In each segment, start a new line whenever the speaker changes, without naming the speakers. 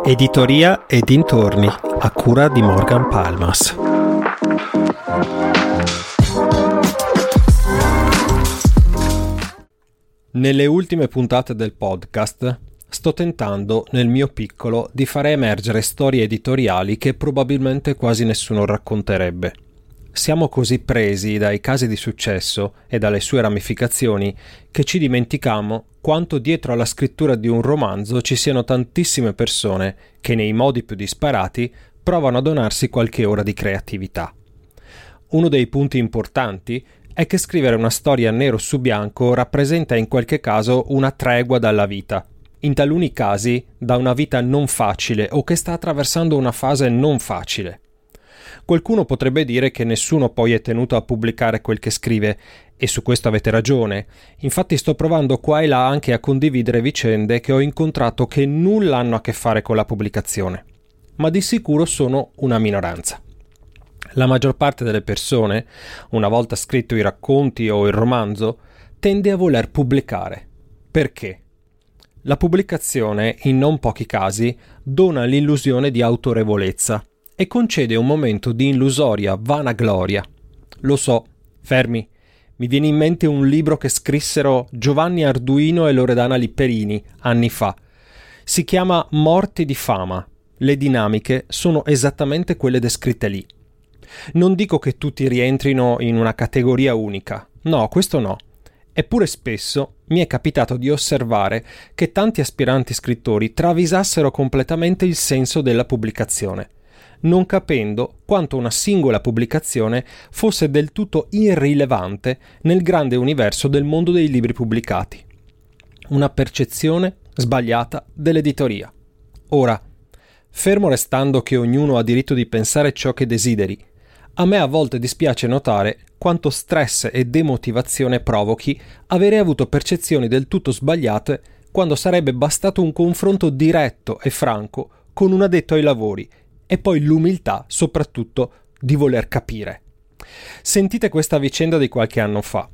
Editoria e dintorni, a cura di Morgan Palmas. Nelle ultime puntate del podcast sto tentando, nel mio piccolo, di fare emergere storie editoriali che probabilmente quasi nessuno racconterebbe. Siamo così presi dai casi di successo e dalle sue ramificazioni che ci dimentichiamo quanto dietro alla scrittura di un romanzo ci siano tantissime persone che nei modi più disparati provano a donarsi qualche ora di creatività. Uno dei punti importanti è che scrivere una storia nero su bianco rappresenta in qualche caso una tregua dalla vita, in taluni casi da una vita non facile o che sta attraversando una fase non facile. Qualcuno potrebbe dire che nessuno poi è tenuto a pubblicare quel che scrive, e su questo avete ragione. Infatti sto provando qua e là anche a condividere vicende che ho incontrato che nulla hanno a che fare con la pubblicazione, ma di sicuro sono una minoranza. La maggior parte delle persone, una volta scritto i racconti o il romanzo, tende a voler pubblicare. Perché? La pubblicazione, in non pochi casi, dona l'illusione di autorevolezza e concede un momento di illusoria vanagloria. Lo so, fermi. Mi viene in mente un libro che scrissero Giovanni Arduino e Loredana Lipperini anni fa. Si chiama Morti di fama. Le dinamiche sono esattamente quelle descritte lì. Non dico che tutti rientrino in una categoria unica. No, questo no. Eppure spesso mi è capitato di osservare che tanti aspiranti scrittori travisassero completamente il senso della pubblicazione non capendo quanto una singola pubblicazione fosse del tutto irrilevante nel grande universo del mondo dei libri pubblicati. Una percezione sbagliata dell'editoria. Ora, fermo restando che ognuno ha diritto di pensare ciò che desideri, a me a volte dispiace notare quanto stress e demotivazione provochi avere avuto percezioni del tutto sbagliate quando sarebbe bastato un confronto diretto e franco con un addetto ai lavori e poi l'umiltà soprattutto di voler capire. Sentite questa vicenda di qualche anno fa.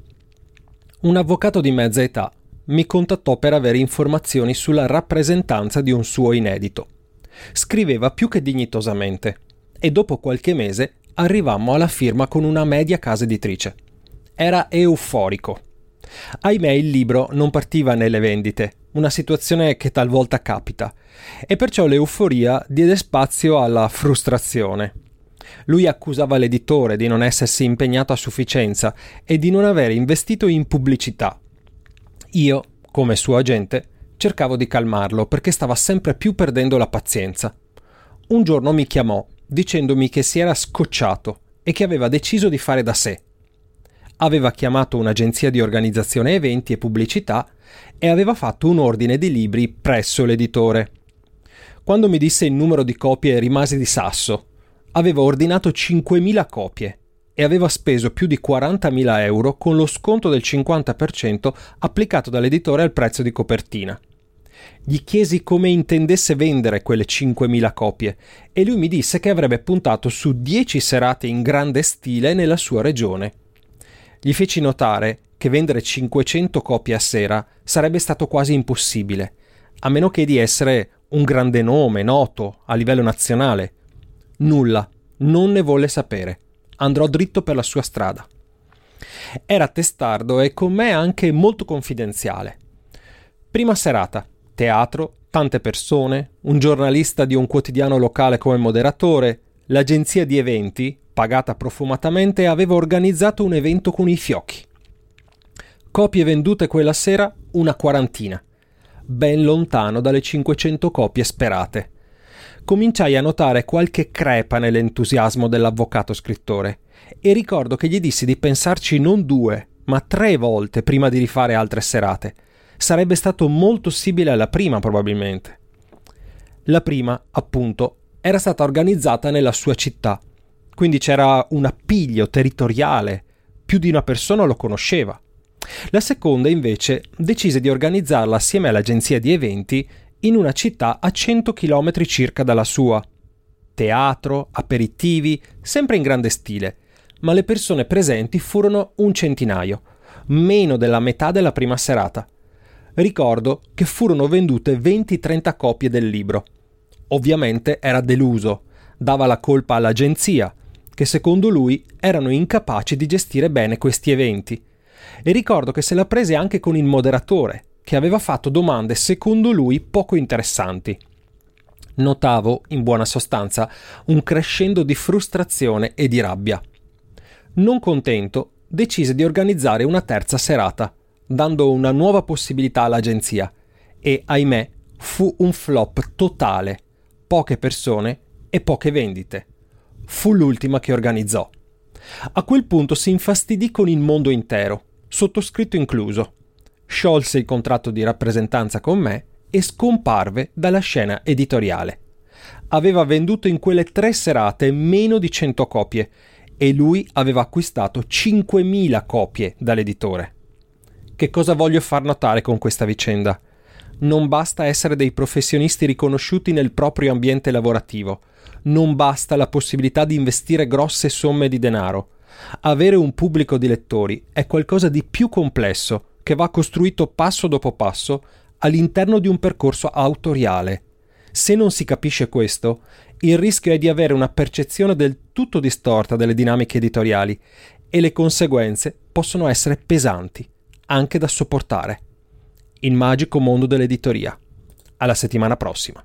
Un avvocato di mezza età mi contattò per avere informazioni sulla rappresentanza di un suo inedito. Scriveva più che dignitosamente e dopo qualche mese arrivammo alla firma con una media casa editrice. Era euforico. Ahimè il libro non partiva nelle vendite, una situazione che talvolta capita, e perciò l'euforia diede spazio alla frustrazione. Lui accusava l'editore di non essersi impegnato a sufficienza e di non aver investito in pubblicità. Io, come suo agente, cercavo di calmarlo perché stava sempre più perdendo la pazienza. Un giorno mi chiamò dicendomi che si era scocciato e che aveva deciso di fare da sé. Aveva chiamato un'agenzia di organizzazione eventi e pubblicità e aveva fatto un ordine di libri presso l'editore. Quando mi disse il numero di copie rimasi di sasso. Aveva ordinato 5.000 copie e aveva speso più di 40.000 euro con lo sconto del 50% applicato dall'editore al prezzo di copertina. Gli chiesi come intendesse vendere quelle 5.000 copie e lui mi disse che avrebbe puntato su 10 serate in grande stile nella sua regione. Gli feci notare che vendere 500 copie a sera sarebbe stato quasi impossibile, a meno che di essere un grande nome, noto, a livello nazionale. Nulla, non ne volle sapere. Andrò dritto per la sua strada. Era testardo e con me anche molto confidenziale. Prima serata, teatro, tante persone, un giornalista di un quotidiano locale come moderatore, l'agenzia di eventi, pagata profumatamente, aveva organizzato un evento con i fiocchi. Copie vendute quella sera una quarantina ben lontano dalle 500 copie sperate. Cominciai a notare qualche crepa nell'entusiasmo dell'avvocato scrittore e ricordo che gli dissi di pensarci non due, ma tre volte prima di rifare altre serate. Sarebbe stato molto simile alla prima probabilmente. La prima, appunto, era stata organizzata nella sua città, quindi c'era un appiglio territoriale, più di una persona lo conosceva. La seconda invece decise di organizzarla assieme all'agenzia di eventi in una città a 100 km circa dalla sua. Teatro, aperitivi, sempre in grande stile, ma le persone presenti furono un centinaio, meno della metà della prima serata. Ricordo che furono vendute 20-30 copie del libro. Ovviamente era deluso, dava la colpa all'agenzia, che secondo lui erano incapaci di gestire bene questi eventi. E ricordo che se la prese anche con il moderatore, che aveva fatto domande secondo lui poco interessanti. Notavo, in buona sostanza, un crescendo di frustrazione e di rabbia. Non contento, decise di organizzare una terza serata, dando una nuova possibilità all'agenzia, e ahimè fu un flop totale, poche persone e poche vendite. Fu l'ultima che organizzò. A quel punto si infastidì con il mondo intero, sottoscritto incluso. Sciolse il contratto di rappresentanza con me e scomparve dalla scena editoriale. Aveva venduto in quelle tre serate meno di 100 copie e lui aveva acquistato 5.000 copie dall'editore. Che cosa voglio far notare con questa vicenda? Non basta essere dei professionisti riconosciuti nel proprio ambiente lavorativo, non basta la possibilità di investire grosse somme di denaro. Avere un pubblico di lettori è qualcosa di più complesso che va costruito passo dopo passo all'interno di un percorso autoriale. Se non si capisce questo, il rischio è di avere una percezione del tutto distorta delle dinamiche editoriali e le conseguenze possono essere pesanti, anche da sopportare. Il magico mondo dell'editoria. Alla settimana prossima.